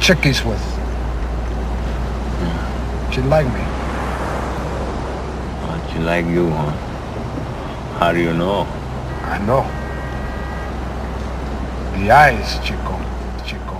chickies with. She like me. But she like you, huh? How do you know? I know. The eyes, Chico. Chico.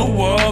The world.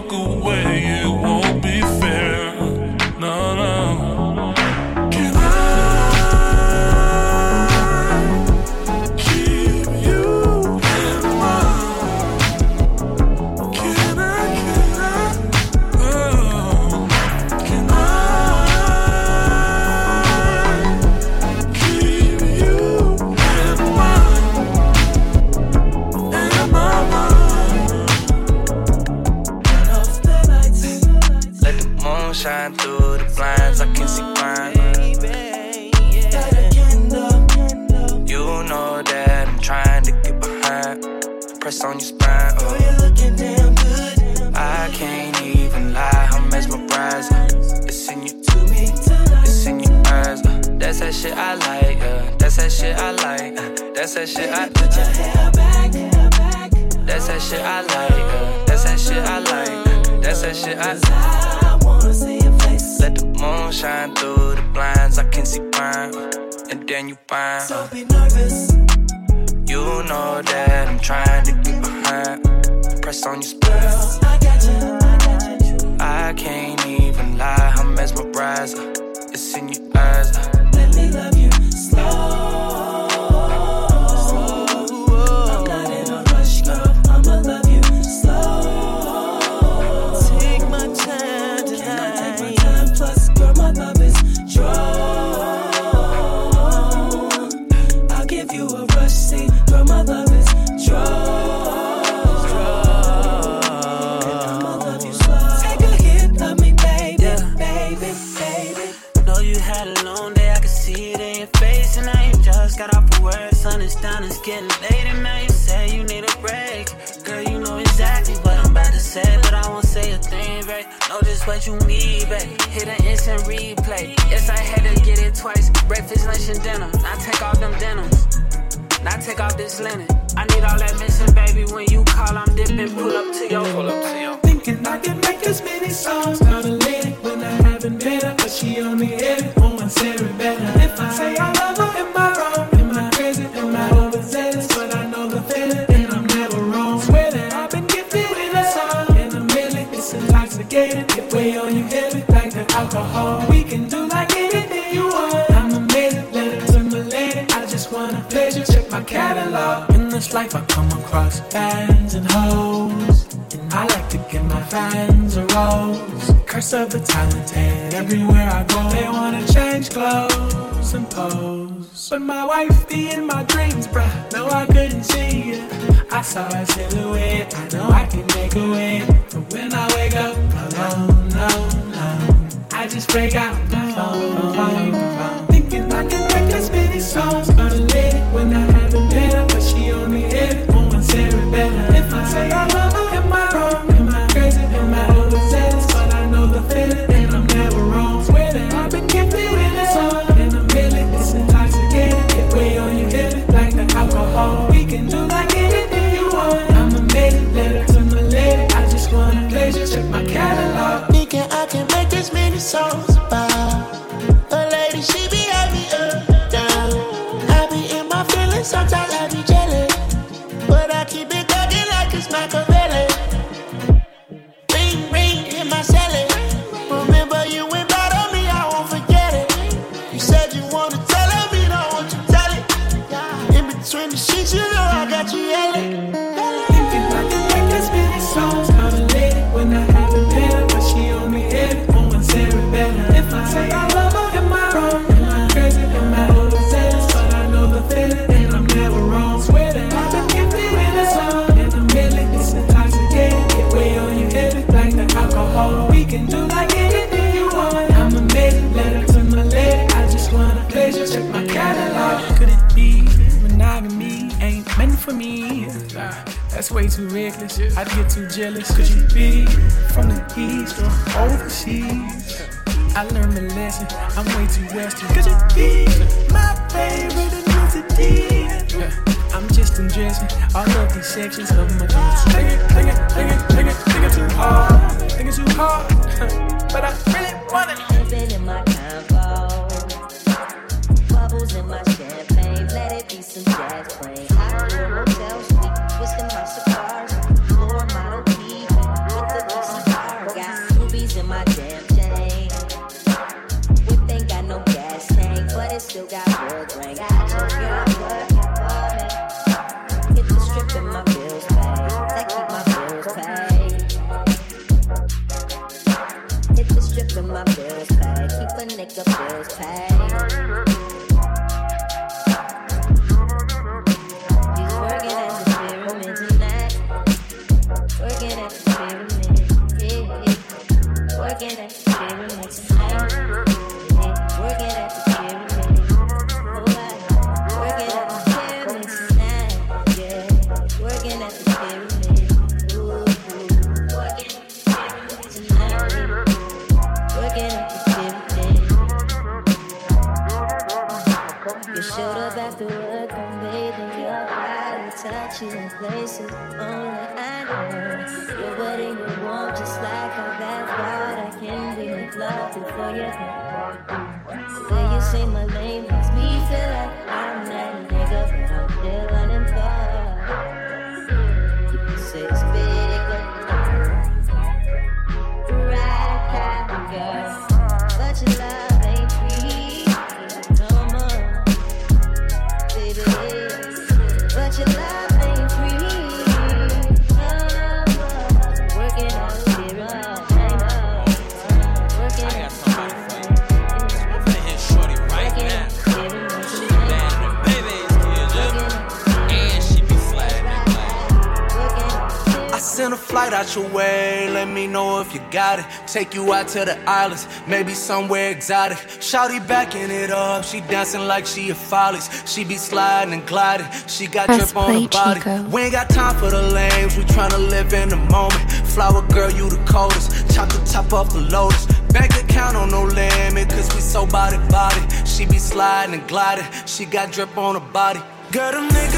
Take you out to the islands, maybe somewhere exotic. Shouty backing it up, she dancing like she a follies. She be sliding and gliding, she got Press drip on her body. Chico. We ain't got time for the lames, we tryna live in the moment. Flower girl, you the coldest. Chop the top off the lotus. Bank account on no limit, cause we so body body. She be sliding and gliding, she got drip on her body. Girl, them niggas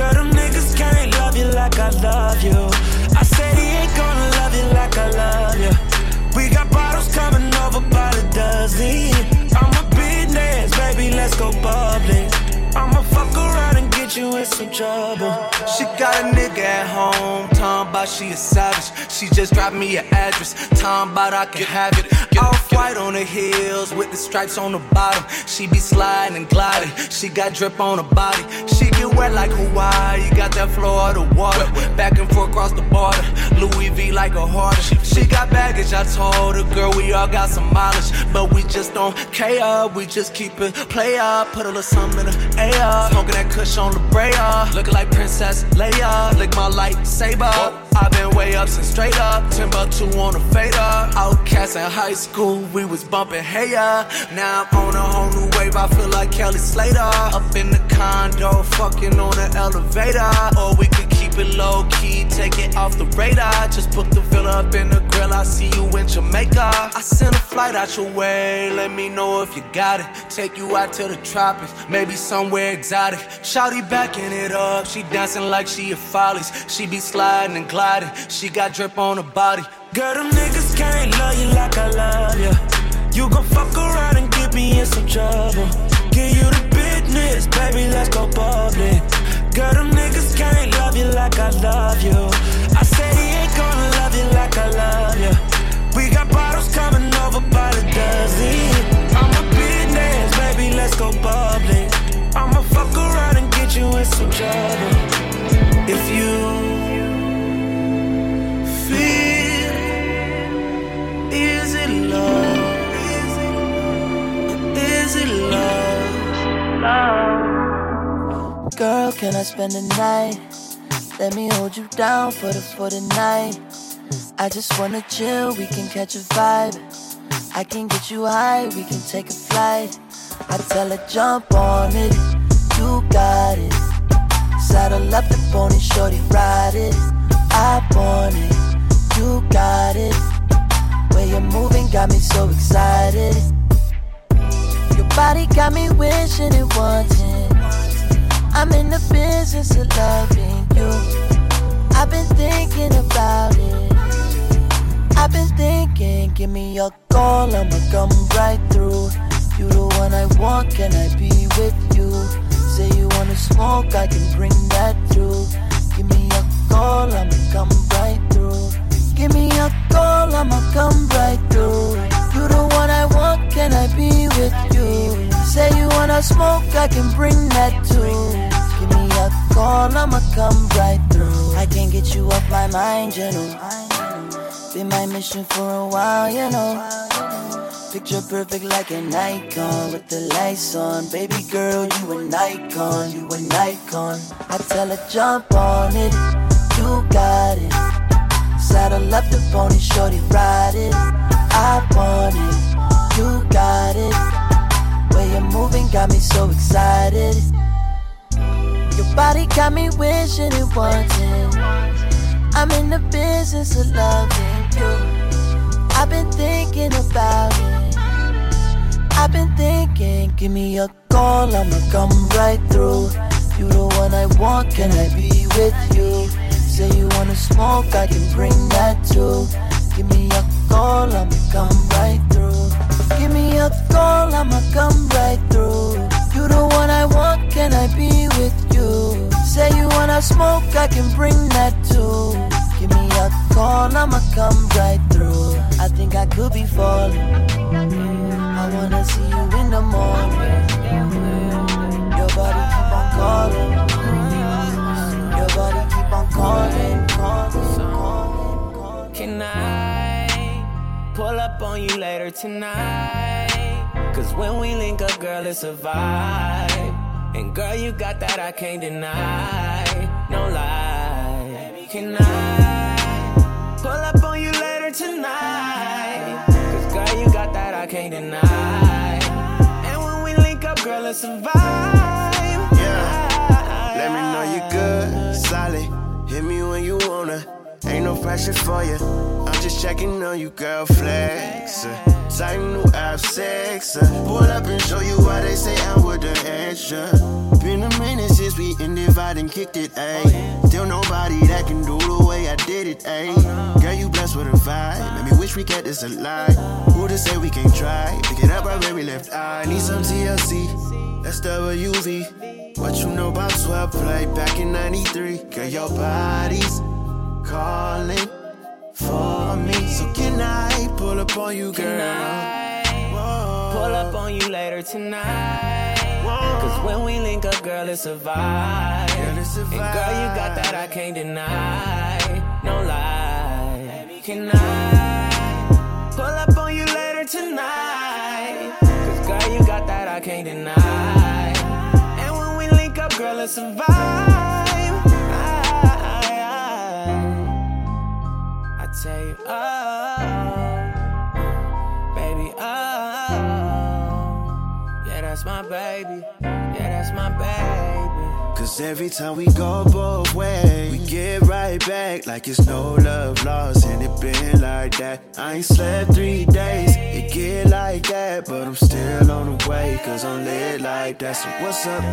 Girl, them niggas can't love you like I love you. Some trouble. She got a nigga at home, talking about she a savage. She just dropped me an address, talking about I can have it. Off white on the heels with the stripes on the bottom. She be sliding and gliding. She got drip on her body. She get wet like Hawaii. Got that of water. Back and forth across the border. Louis V like a hoarder. She got baggage. I told her, girl, we all got some mileage, but we just don't care. We just keep it play up. Put a little something in the air. Smoking that kush on the Brea. Looking like Princess Leia. Lick my lightsaber. I've been way up since straight up. Timbuktu on the fader. OutKast in high school, we was bumping hey. Now I'm on a whole new wave. I feel like Kelly Slater. Up in the condo, fucking on the elevator. Or we could keep it low key, take it off the radar. Just put the villa up in the grill. I see you in Jamaica. I send a flight out your way. Let me know if you got it. Take you out to the tropics, maybe somewhere exotic. Shouty backing it up. She dancing like she a follies. She be sliding and gliding. She got drip on her body. Girl, them niggas can't love you like I love you. You gon' fuck around and get me in some trouble. Give you the business, baby, let's go public. Girl, them niggas can't love you like I love you. I said he ain't gonna love you like I love you. We got bottles coming over by the dozen. I'm a business, baby, let's go public. I'ma fuck around and get you in some trouble. If you feel, is it love? Is it love? Girl, can I spend the night? Let me hold you down for the for the night. I just wanna chill, we can catch a vibe. I can get you high, we can take a flight. I tell her jump on it, you got it. Saddle up the pony, shorty ride it. I want it, you got it. Way you're moving got me so excited. Your body got me wishing and wanting. I'm in the business of loving you. I've been thinking about it. I've been thinking, give me a call, I'ma come right through. You the one I want, can I be with you? Say you wanna smoke, I can bring that through. Give me a call, I'ma come right through. Give me a call, I'ma come right through. You the one I want, can I be with you? Say you wanna smoke, I can bring that too. Give me a call, I'ma come right through. I can't get you off my mind, you know. Been my mission for a while, you know. Picture perfect like an icon with the lights on. Baby girl, you an icon, you an icon. I tell her jump on it, you got it. Saddle up the pony, shorty ride it. I want it, you got it. Way you're moving got me so excited. Your body got me wishing and wanting. I'm in the business of loving you. I've been thinking about it. I've been thinking, give me a call, I'ma come right through. You the one I want, can I be with you? Say you wanna smoke, I can bring that too. Give me a call, I'ma come right through. Give me a call, I'ma come right through. You the one I want, can I be with you? Say you wanna smoke, I can bring that too. Give me a call, I'ma come right through. I think I could be falling. I wanna see you in the morning. Your body keep on calling. Your body keep on calling, calling, pull up on you later tonight? Cause when we link up, girl, it's a vibe. And girl, you got that I can't deny. No lie. Can I pull up on you later tonight? Cause girl, you got that I can't deny. And when we link up, girl, it's a vibe. Yeah. Let me know you good, solid. Hit me when you wanna. Ain't no pressure for you. I'm just checking on you, girl. Flex. Tight new app sex. Pull up and show you why they say I'm with the extra. Been a minute since we ended and kicked it, ayy. Still nobody that can do the way I did it, ayy. Girl, you blessed with a vibe. Make me wish we kept this alive. Who to say we can't try? Pick it up right where we left eye. Need some TLC. That's SWV. What you know about 12 play back in 93. Girl, your body's calling for me. So can I pull up on you, girl? Pull up on you later tonight. Cause when we link up, girl, it's a vibe. And girl, you got that I can't deny. No lie. Can I pull up on you later tonight? Cause girl, you got that I can't deny. And when we link up, girl, it's a vibe. Tell you, oh, baby, oh, yeah, that's my baby. Yeah, that's my baby. Cause every time we go both ways, we get right back like it's no love lost. And it been like that. I ain't slept three days. It get like that, but I'm still on the way. Cause I'm lit like that. So what's up?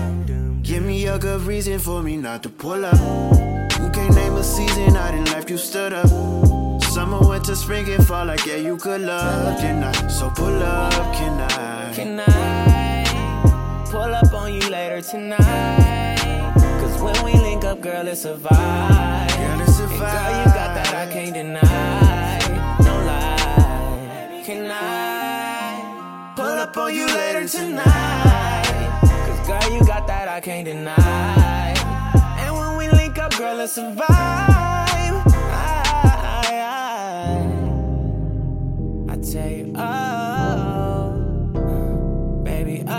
Give me a good reason for me not to pull up. You can't name a season out in life you stood up. Summer, winter, spring, and fall like yeah, you could love, can I? So pull up, can I? Can I pull up on you later tonight? Cause when we link up, girl, it's a vibe. Girl, it's a And girl, you got that I can't deny. No lie. Can I pull up on you later tonight? Cause girl, you got that I can't deny. And when we link up, girl, it's a vibe. I, I, tell you, oh, baby, oh,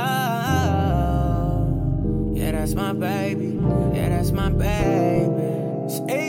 yeah, that's my baby, yeah, that's my baby.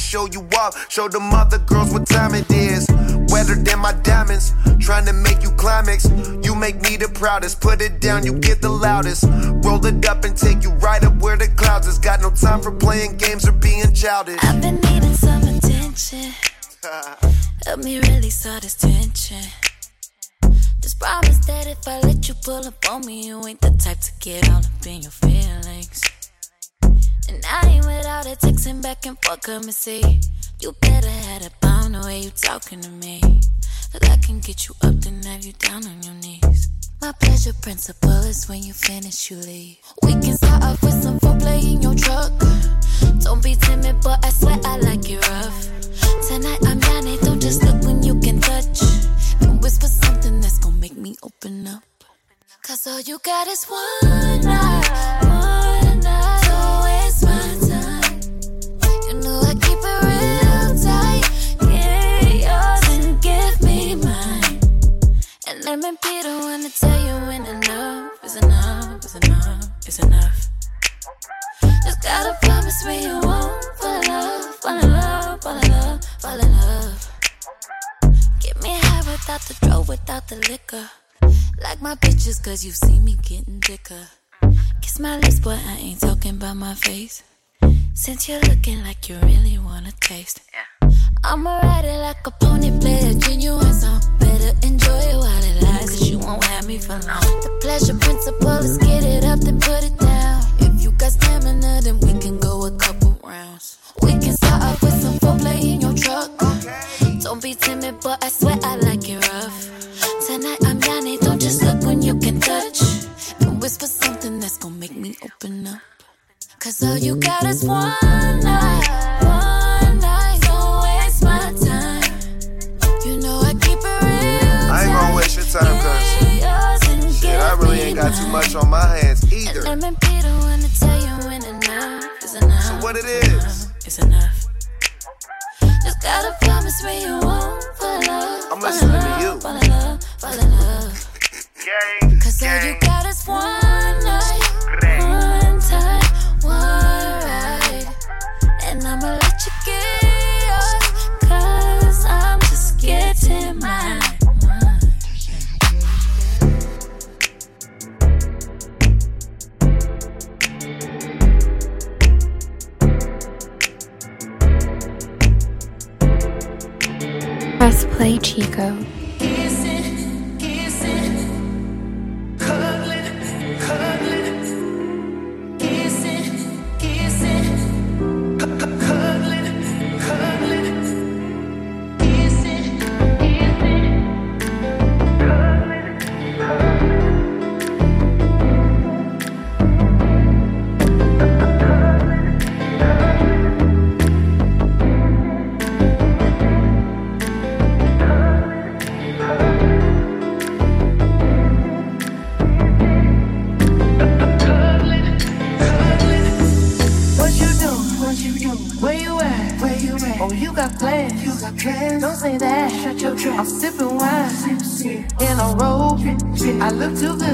show you off, Show them other girls what time it is. Wetter than my diamonds, trying to make you climax. You make me the proudest. Put it down, you get the loudest. Roll it up and take you right up where the clouds is. Got no time for playing games or being childish. I've been needing some attention. Help me release all this tension. Just promise that if I let you pull up on me, you ain't the type to get all up in your feelings. And I ain't without a texting back and forth, come and see. You better had a pound the way you talking to me. Look, I can get you up, then have you down on your knees. My pleasure principle is when you finish, you leave. We can start off with some foreplay in your truck. Don't be timid, but I swear I like it rough. Tonight I'm down, it don't just look when you can touch. Then whisper something that's gonna make me open up. Cause all you got is one. Since you're looking like you really wanna taste. Yeah. I'ma ride it like a pony, play a genuine song. Better enjoy it while it lasts. Cause you won't have me for long. look to good.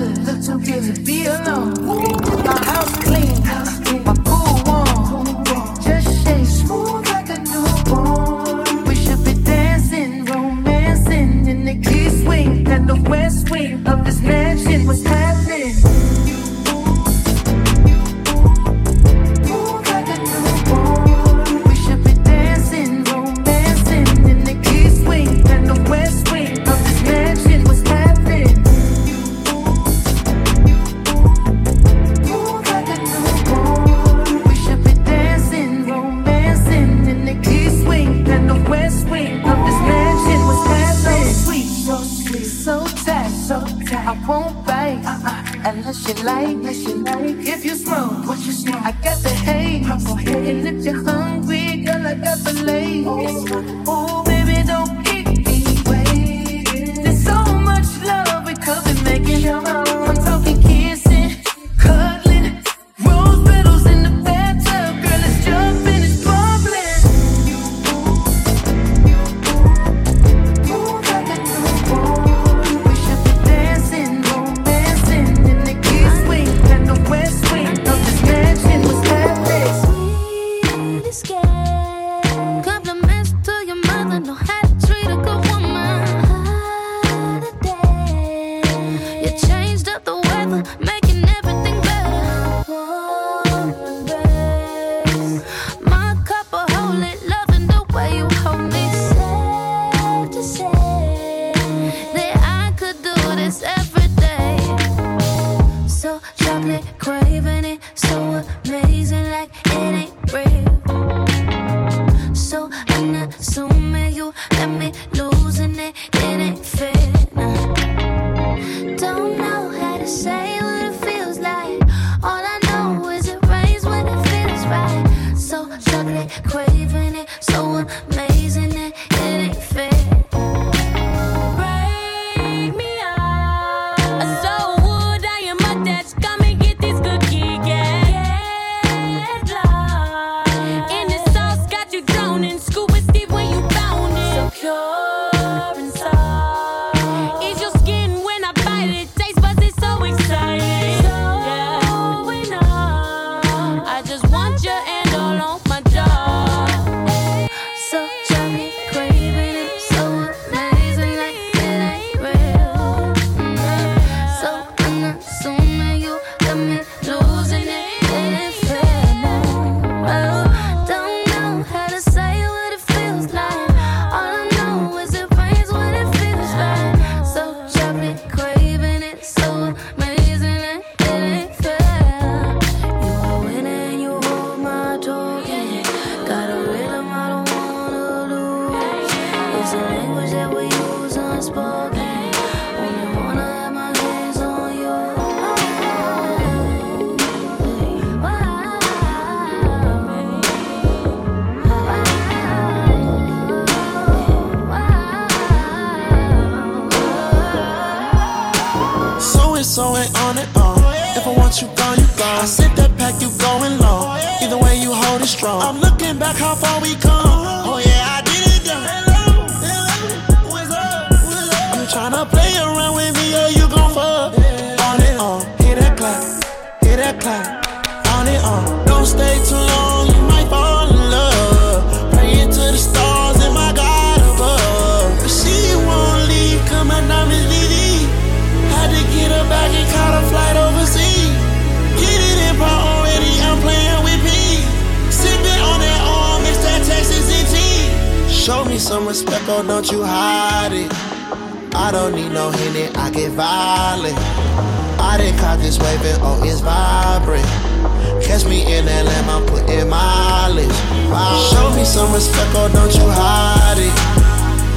some respect or don't you hide it.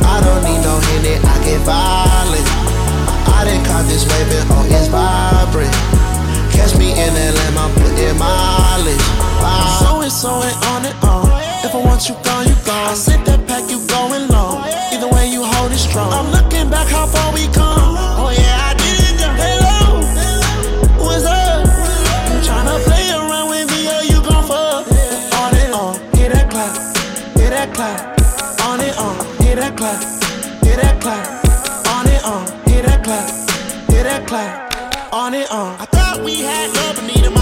I don't need no henny, I get violent. I didn't caught this wave and oh, it's vibrant. Catch me in LM, I'm putting mileage. Wow. So and so and on and on. If I want you gone, you gone. I sent that pack, you going long. Either way, you hold it strong. I'm looking back how far we come. clap, hear that clap, on it on, hear that clap, hear that clap, on it on. I thought we had love, but need a.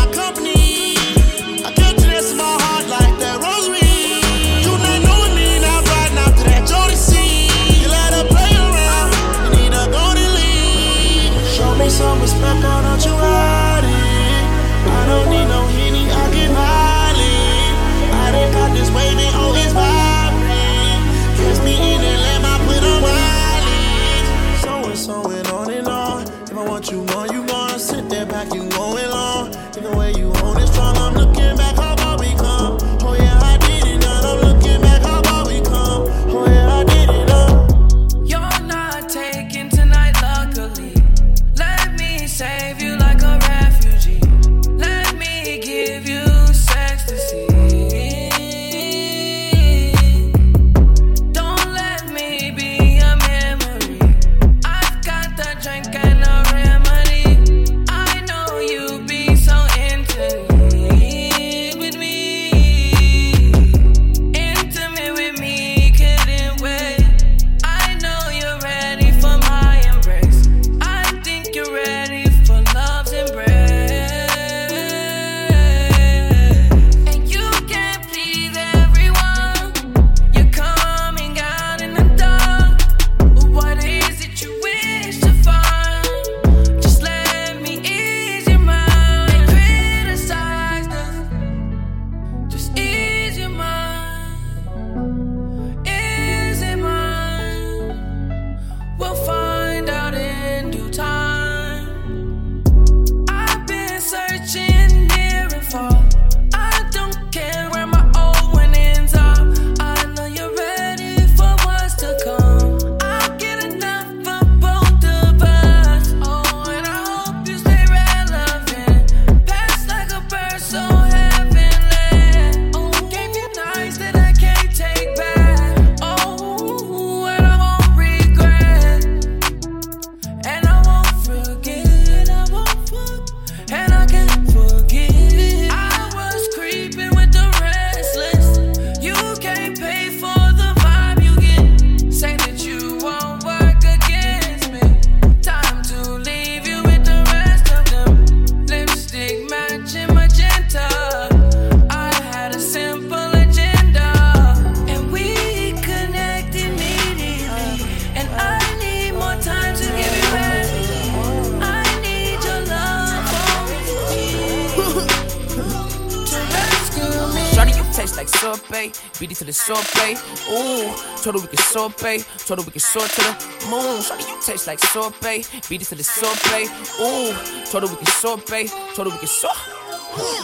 sorbet. Told her we can soar to the moon. Shawty, you taste like sorbet. Beat it till it's sorbet. Ooh, told her we can sorbet. Told her we can soar.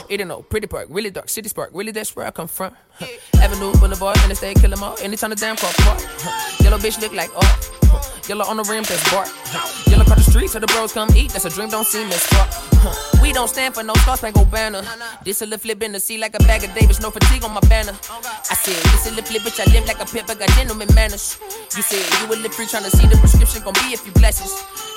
It ain't no pretty park, really dark city spark, really that's where I come from. Avenue, Boulevard, Interstate, kill 'em all. Anytime the damn car park. Yellow bitch look like art. Yellow on the rim, that's bark. Yellow across the street, so the bros come eat. That's a dream, don't seem as far. We don't stand for no star spangled banner. This a lip flip in the sea like a bag of Davis, no fatigue on my banner. Oh, I said, this a lip flip, bitch, I live like a pimp, I got gentleman manners. You said you a lip free trying to see the prescription gon' be a few blessings.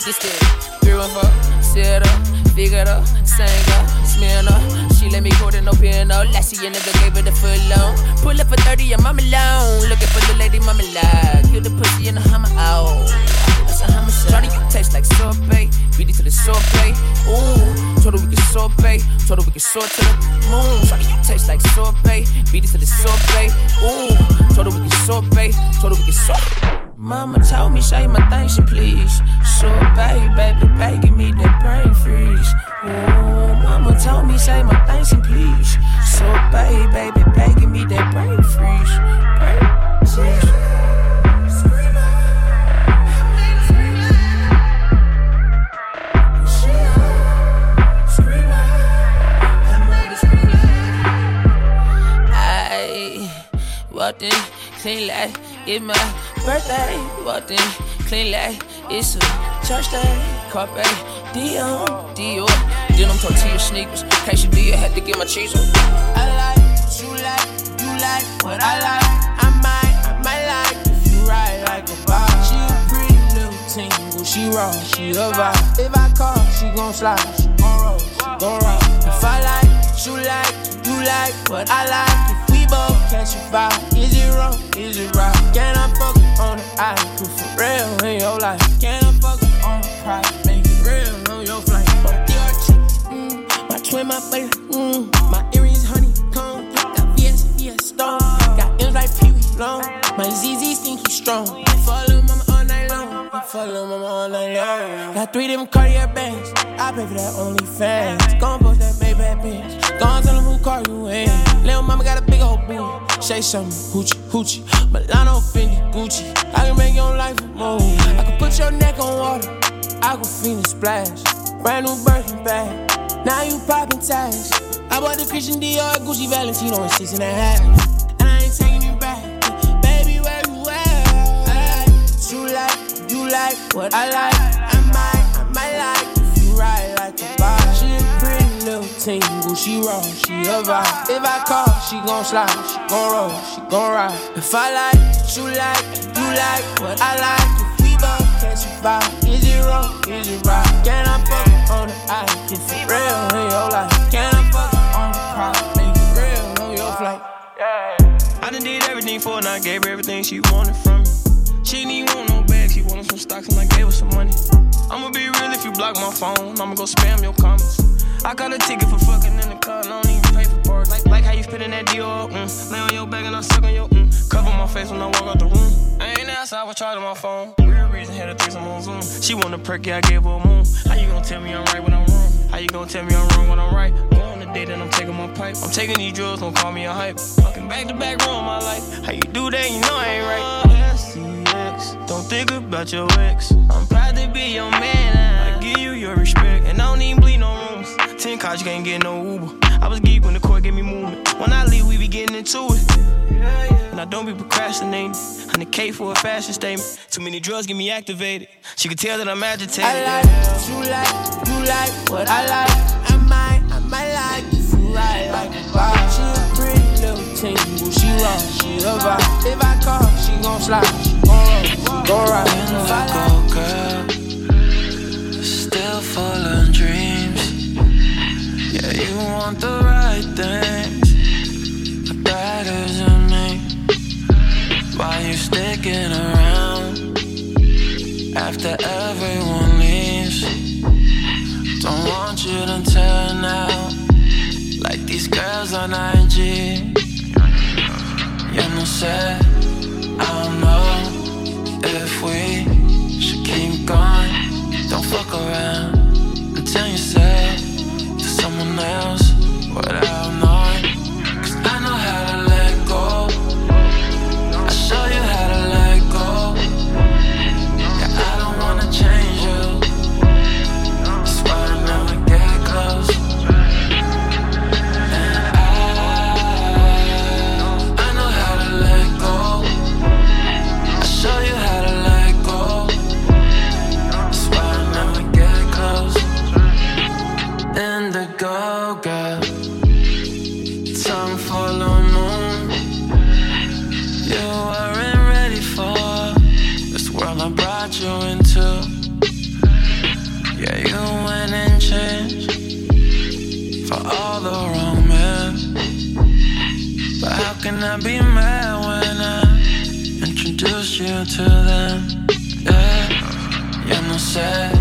This the girl of her, set up, figure up, sang up, smear up. She let me go to no piano. Last year, nigga gave her the full loan. Pull up for 30 and mama alone. Looking for the lady, mama like. Kill the pussy in the hammer out. Oh. That's a hammer shot. Shawty, you taste like sorbet. Beat it to the sorbet. Ooh, told her we can sorbet. Told her we can soar to the moon. Shawty, you taste like sorbet. Beat it to the sorbet. Ooh, told her we can sorbet. Told her we can sorbet. Mama told me, say my thanks and please. Sorbet, baby, baby, give me that brain freeze. Mama told me, say my thanks and please. Sorbet, baby, baby, give me that brain freeze. Brain freeze. Walked in clean like it's my birthday. Walked in clean like it's a church day. Carpe Dion, Dior, denim tortilla sneakers. Quesadilla had to get my cheese on. I like you like, you like what I like. I might, I might like if you ride like a bike. She a pretty little tingle, she raw, she a vibe. If I call, she gon' slide, she gon' roll, she gon' rock. If I like you like, you like what I like. If we both catch a vibe, is it wrong, is it right? Can I fuck on the island, put for real in your life? Can I fuck on the private, mm, my baby, mm, my earrings honeycomb. Got VS, VS stone. Got M's like Pee Wee long. My ZZ stinky strong. Follow mama all night long. Follow mama all night long. Got three different Cartier bands. I pay for that OnlyFans. Gon' post that Maybach bitch. Gon' tell them who car you in. Little mama got a big old booty. Say something, hoochie, hoochie. Milano, Fendi, Gucci. I can make your life a movie. I can put your neck on water. I can feel the splash. Brand new Birkin bag. Now you poppin' tags. I bought the Christian Dior Gucci Valentino in six and a half. And I ain't taking it back. Baby, where you at? You like, you like what I like. I might, I might like if you ride like a bike. She a pretty little tingle, she raw, she a vibe. If I call, she gon' slide, she gon' roll, she gon' ride. If I like you like, you like what I like. We both catch is it wrong, is it right? Can I fuck on the island, if it real in your life? Can I fuck on the private, make it real on your flight? Yeah. I done did everything for her and I gave her everything she wanted from me. She didn't even want no bag, she wanted some stocks and I gave her some money. I'ma be real if you block my phone, I'ma go spam your comments. I got a ticket for fucking in the car, and I don't even pay for parking. Like, like how you spitting that deal, mm. Lay on your back and I suck on your, mm. Cover my face when I walk out the room. I ain't outside, I was charging my phone. Real reason had a threesome on Zoom. She want a perky, I gave her a moon. How you gonna tell me I'm right when I'm wrong? How you gonna tell me I'm wrong when I'm right? Go on the date and I'm taking my pipe. I'm taking these drugs, don't call me a hype. Fucking back to back, ruin my life. How you do that? You know I ain't right. Don't think about your ex. I'm proud to be your man. I give you your respect, and I don't even bleed no room. 10 cars, you can't get no Uber. I was geek when the court gave me movement. When I leave, we be getting into it. Now don't be procrastinating. 100K for a fashion statement. Too many drugs get me activated. She can tell that I'm agitated. I like, you like, you like what I like. I might, I might like you for right. Like, wow. She a pretty little tingle. She raw, she a vibe. If I call, she gon' slide. She gon' roll, she gon' ride. If I like, girl. You want the right things, but that isn't me. Why you sticking around after everyone leaves? Don't want you to turn out like these girls on IG. You know, say I don't know if we should keep going. Don't fuck around until you someone else knowing. I can't be mad when I introduce you to them. Yeah, you're no sad.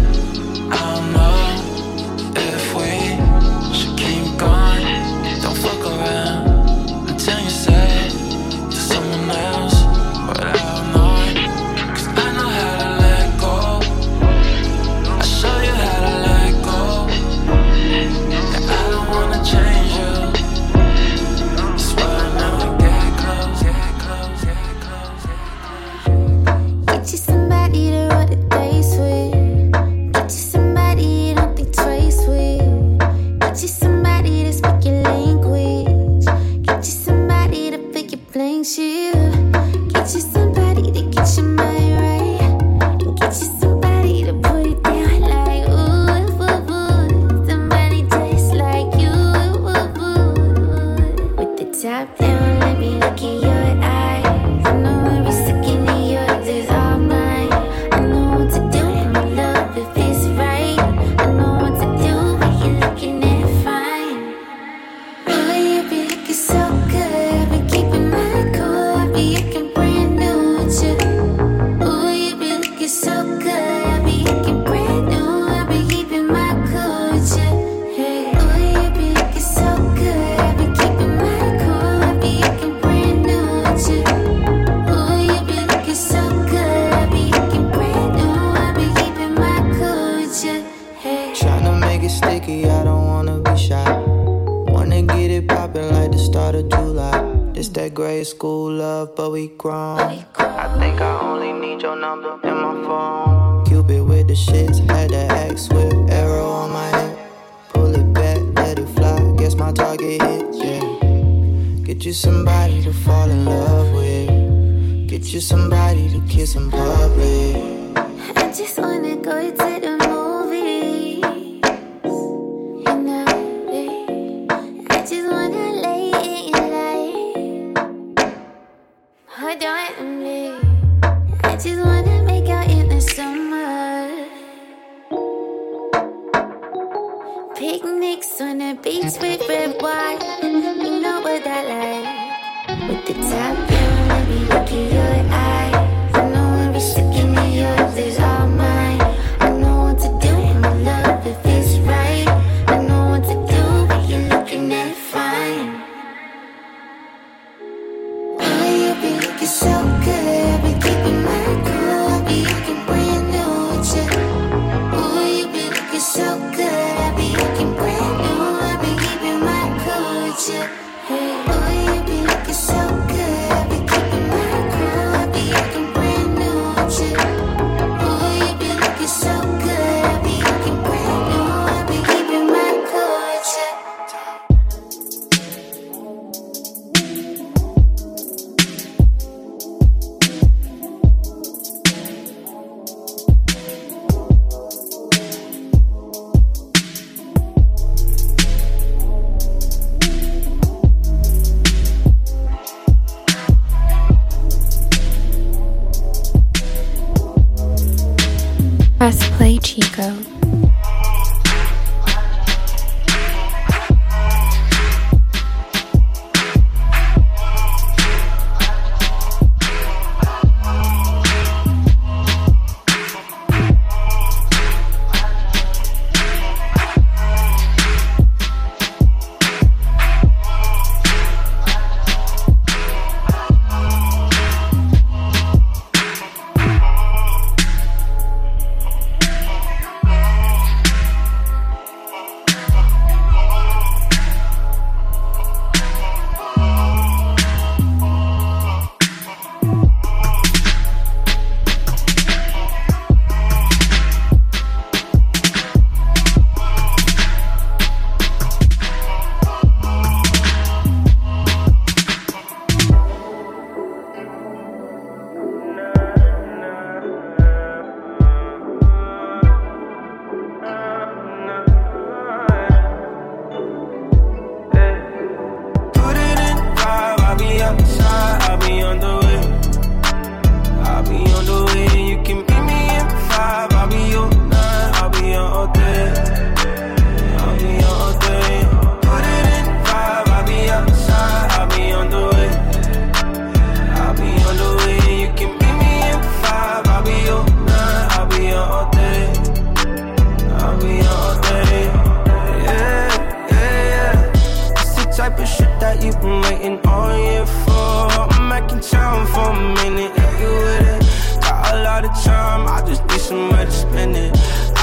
type of shit that you've been waiting all year for. I'm back in town for a minute, if you with it. Got a lot of time, I just need somewhere to spend it.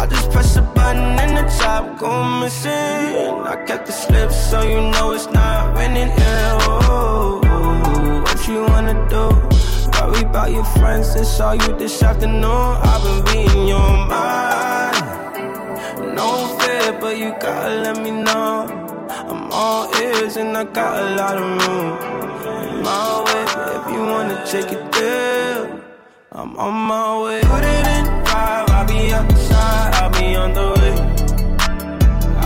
I just press a button and the top go missing. I got the slip, so you know it's not raining. Yeah, oh, what you wanna do? Worry about your friends, that's all you this afternoon. I've been reading your mind. No fear, but you gotta let me know. I'm all ears and I got a lot of room. My way, if you wanna take it there, I'm on my way. Put it in drive, I'll be outside, I'll be on the way.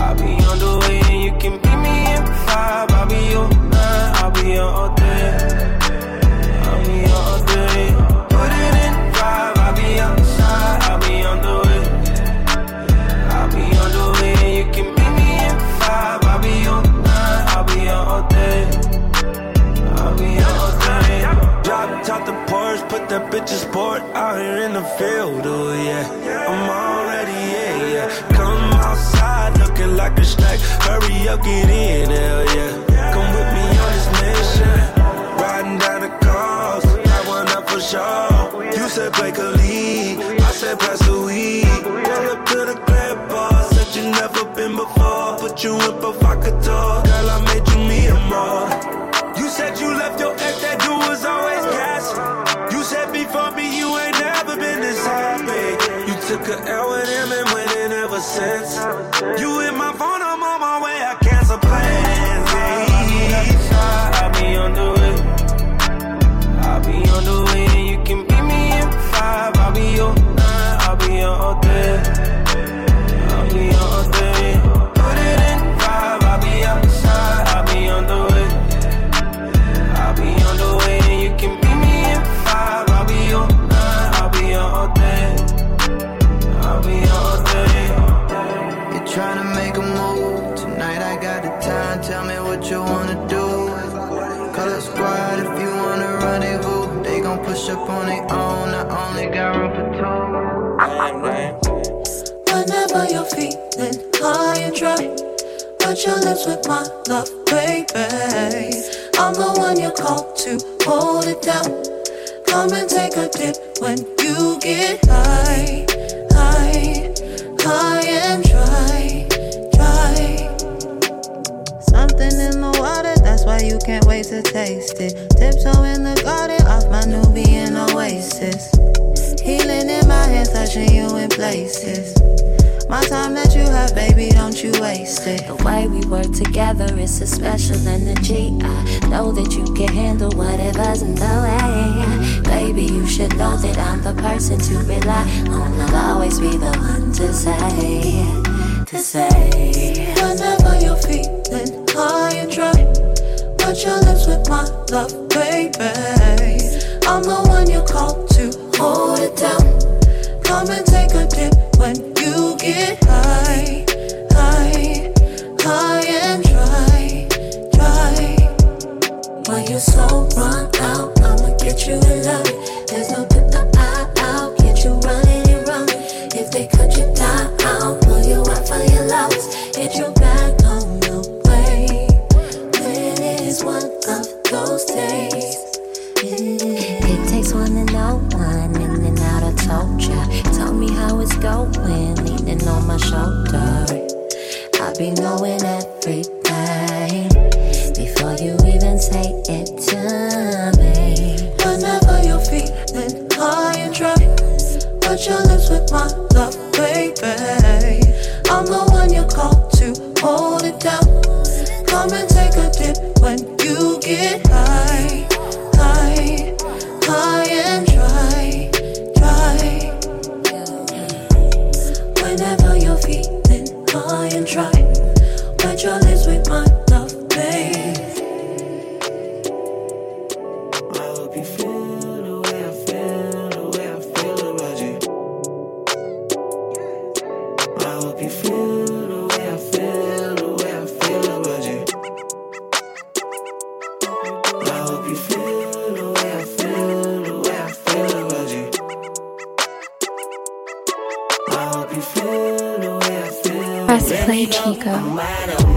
I'll be on the way, and you can meet me in five. I'll be your nine, I'll be your all day. That bitch sport out here in the field, oh yeah. I'm already, yeah, yeah. Come outside looking like a strike. Hurry up, get in, hell yeah. Come with me on this mission. Riding down the coast, I one up for sure. You said break a lead, I said pass the weed. Pull up to the club bar, said you never been before. Put you in provocateur, girl, I made you me a more. Ever since. You hit my phone, I'm on my way, I They gon' up on their own. I only got room for two. Whenever you're feeling high and dry, put your lips with my love, baby. I'm the one you call to hold it down. Come and take a dip when you get high, high, high and dry, dry. Something in the water, that's why you can't wait to taste it. Tiptoe in the garden, off my Nubian oasis. Healing in my hands, touching you in places. My time that you have, baby, don't you waste it. The way we work together is a special energy. I know that you can handle whatever's in the way. Baby, you should know that I'm the person to rely on. I'll always be the one to say, to say. Whenever you're feeling high and dry, touch your lips with my love, baby. I'm the one you call to hold it down. Come and take a dip when you get high, high, high and dry, dry. When your soul run out, I'ma get you in love. There's no put be knowing everything play, Chico.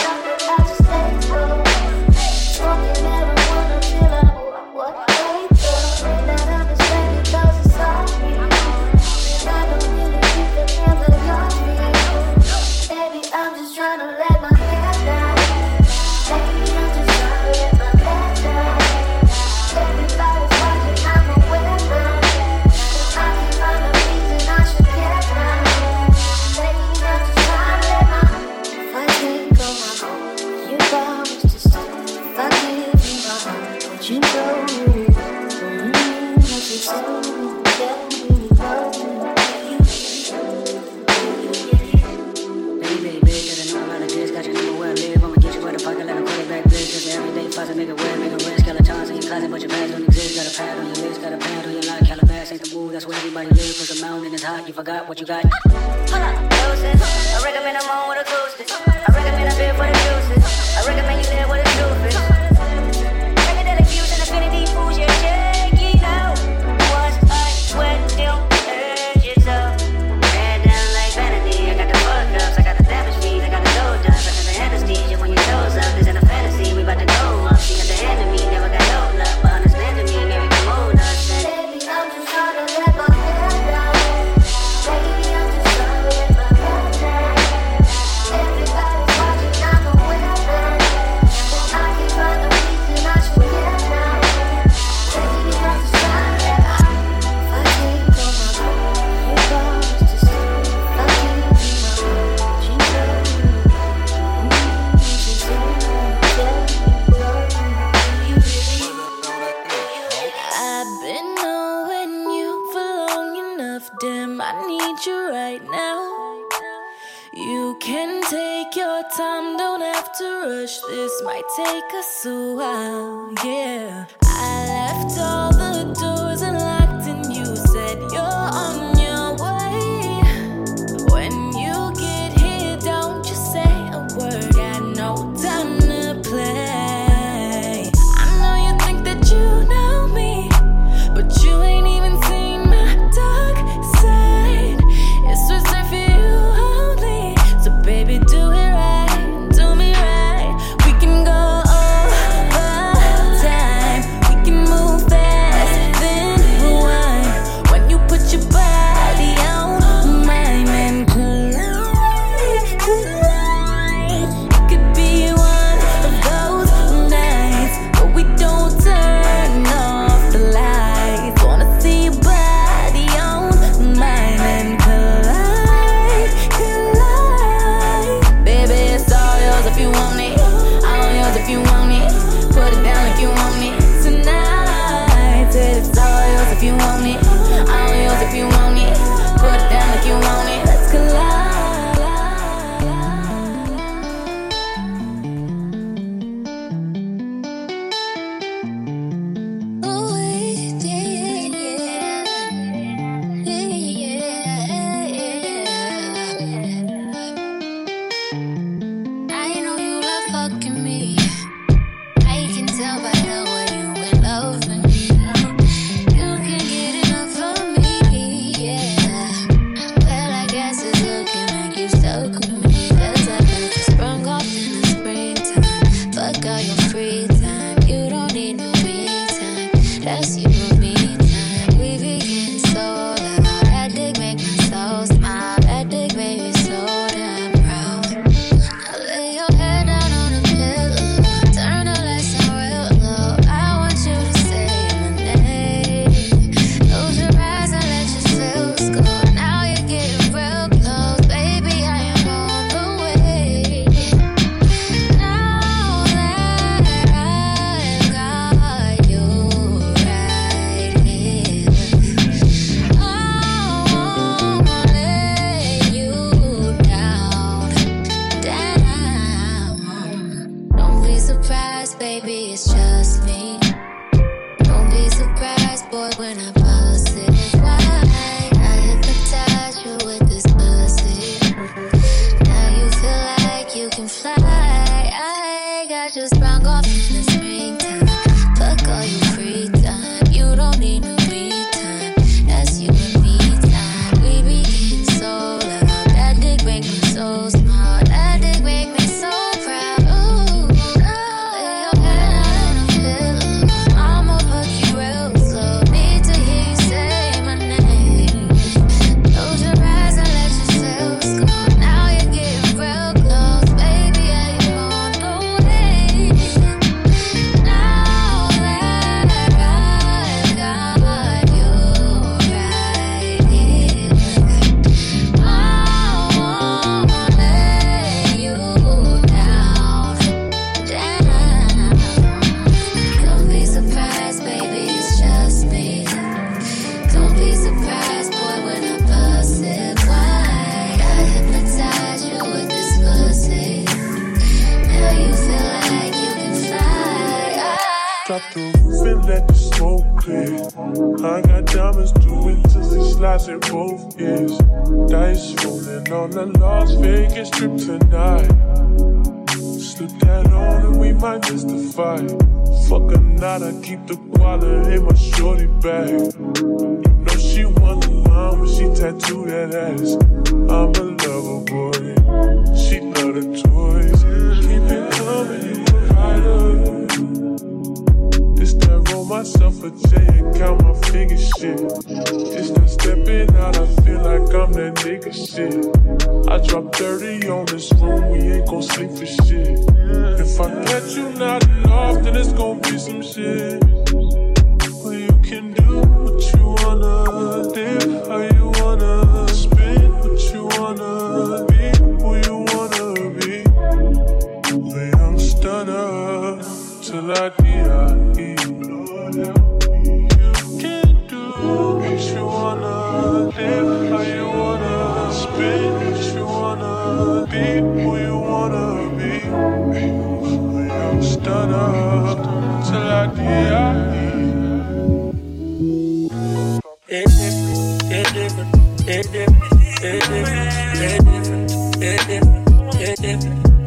I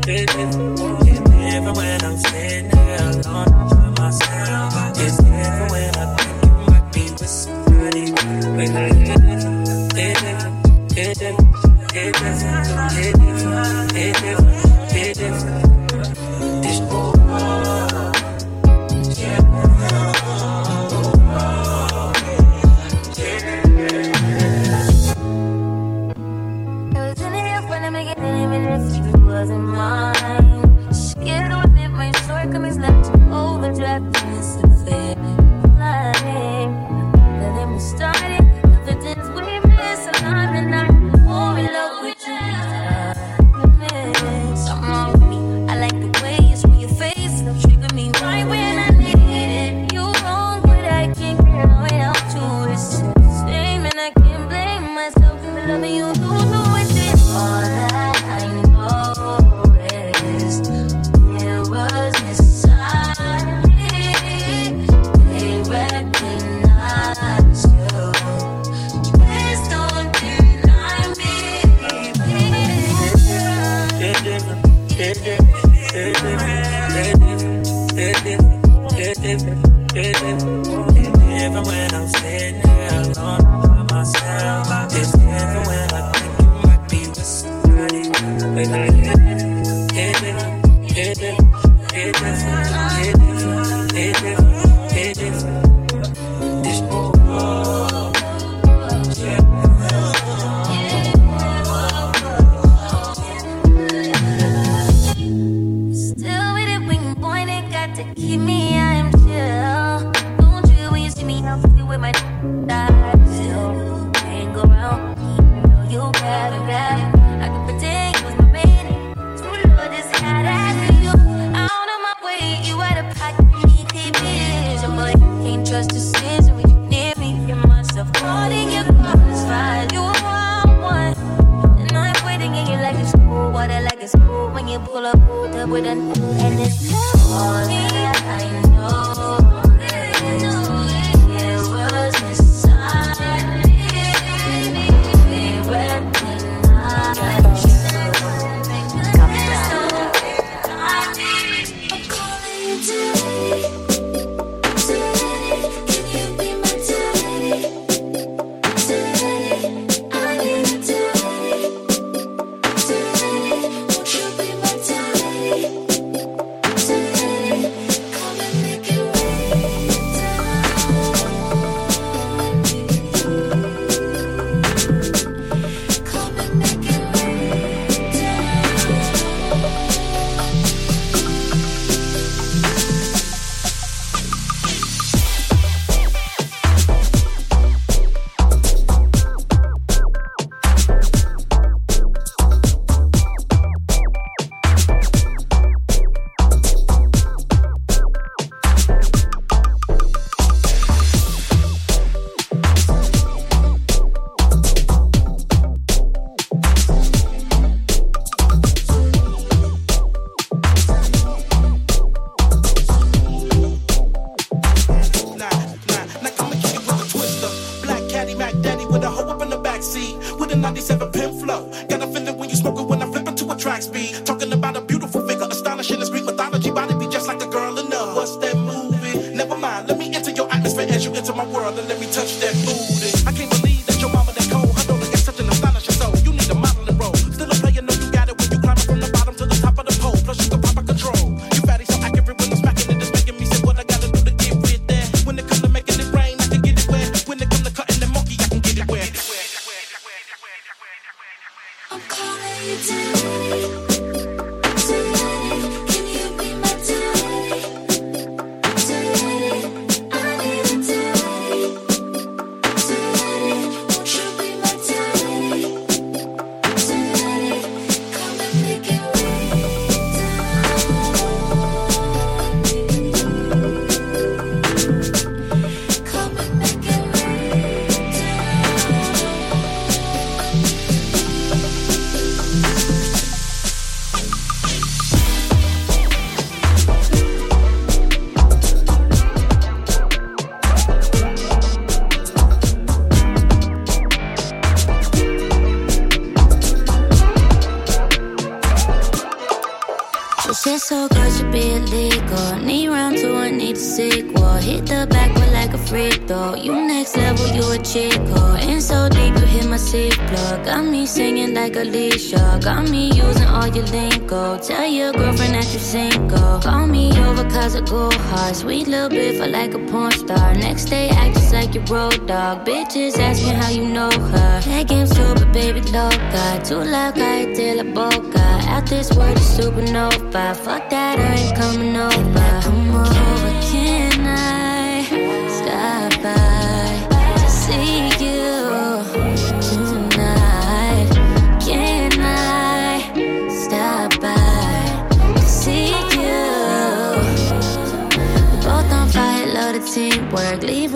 business. It's different when I'm sitting alone by myself. It's different when I think you might be with somebody. be illegal. Need round two, I need a sequel. Hit the back like a freak though. You next level, you a chick, oh. And so deep, you my seat plug. Got me singing like Alicia. Got me using all your lingo. Tell your girlfriend that you're single. Call me over cause I go hard. Sweet little bit for like a porn star. Next day act just like your road dog. Bitches ask me how you know her. That game's stupid, baby, loca. Too loud, I till I boca. Out this world is supernova. Fuck that, I ain't coming over. Come on.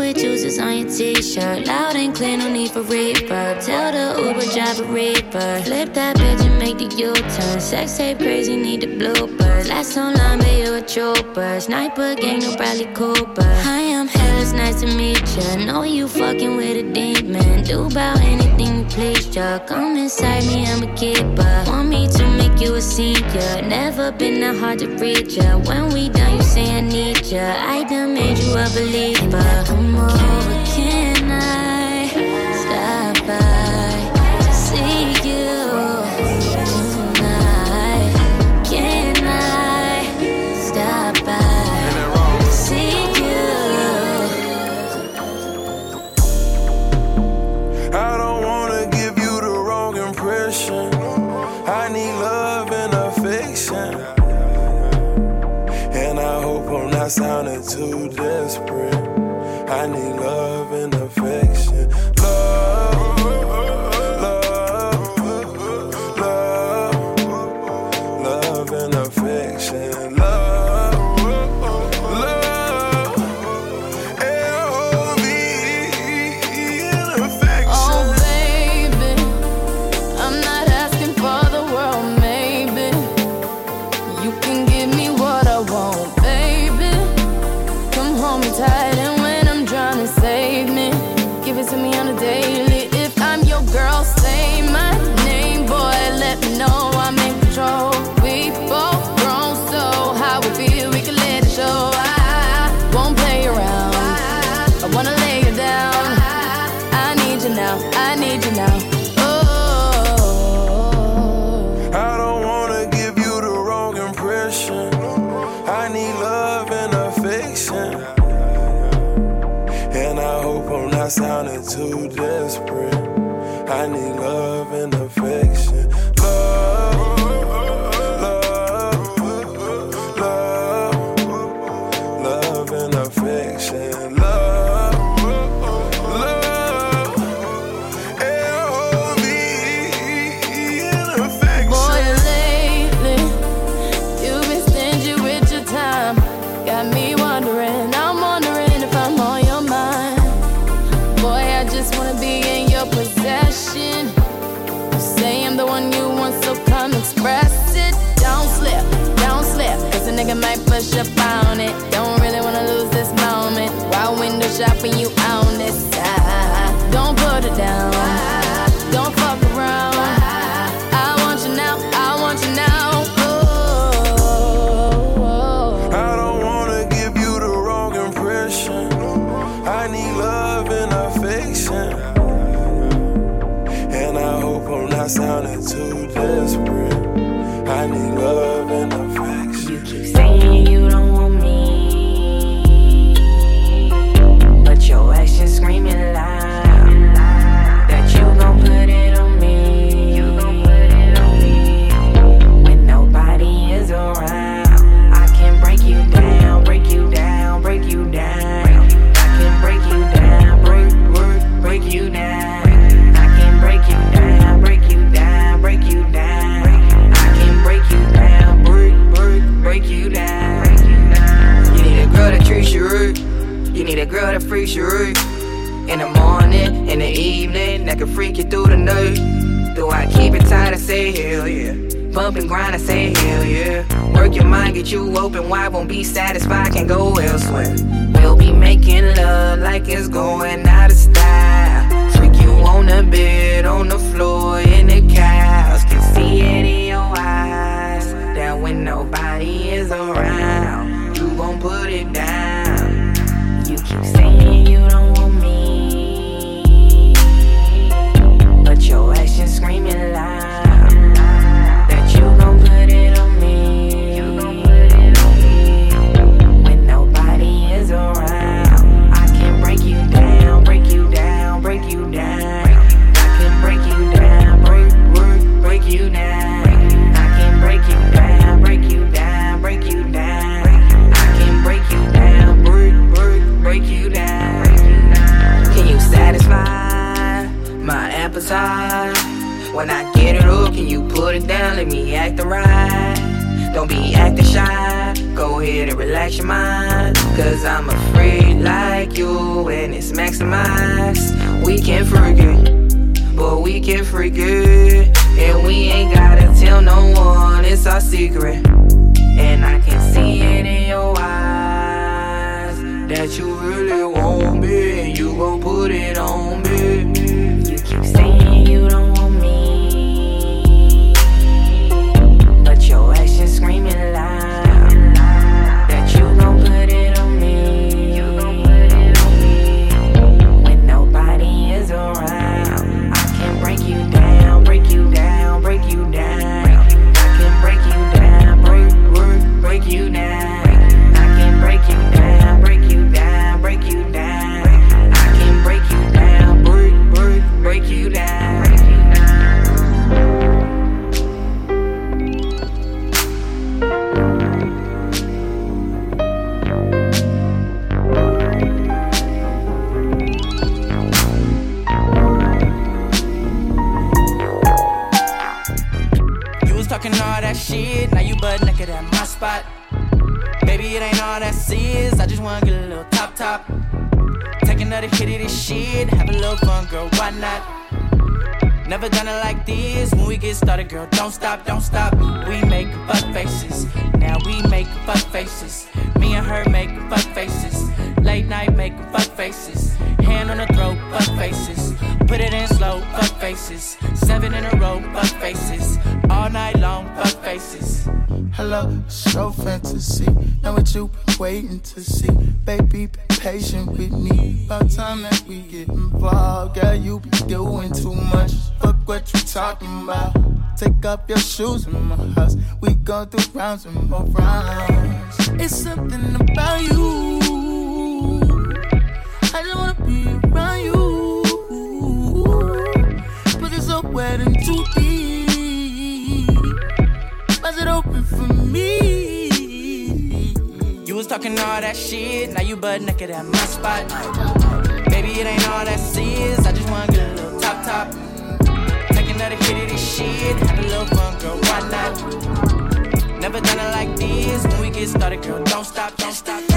with juices on your t-shirt. Loud and clear, no need for reverb. Tell the Uber driver reaper. Flip that bitch and make the U-turn. Sex tape crazy, need the bloopers. Last online, but you a trooper. Sniper gang, no Bradley Cooper. I nice to meet ya. Know you fucking with a demon. Do about anything you please, ya. Come inside me, I'm a keeper. Want me to make you a senior. Never been that hard to reach ya. When we done, you say I need ya. I done made you a believer. Come over. In that can freak you through the night. Do I keep it tight? I say hell yeah. Bump and grind, I say hell yeah. Work your mind, get you open wide, won't be satisfied, can go elsewhere. We'll be making love like it's going out of style. Freak you on the bed, on the floor, in the couch. Can see it in your eyes that when nobody is around, you gon' put it down. You keep saying down? Let me act the right. Don't be acting shy. Go ahead and relax your mind. Cause I'm a freak like you, and it's maximized. We can forget, but we can forget. And we ain't gotta tell no one, it's our secret. And I can see it in your eyes that you really want me, and you gon' put it on me. Spot. Baby, it ain't all that serious, I just wanna get a little top top. Take another hit of this shit, have a little fun, girl, why not? Never done it like this. When we get started, girl, don't stop, don't stop. We make fuck faces. Now we make fuck faces. Me and her make fuck faces. Late night make fuck faces. Hand on the throat, fuck faces. Put it in slow, fuck faces. Seven in a row, fuck faces. All night long, fuck faces. Hello, so fantasy. Know what you been waiting to see. Baby, be patient with me. About time that we get involved. Girl, you be doing too much. Fuck what you talking about. Take up your shoes in my house. We go through rounds and more rounds. It's something about you. I just wanna be around you. And too deep. Bust it open for me. You was talking all that shit, now you butt naked at my spot. Baby, it ain't all that serious, I just wanna get a little top top. Take another hit of this shit, have a little fun, girl, why not? Never done it like this, when we get started, girl, don't stop, don't stop.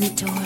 Just open the door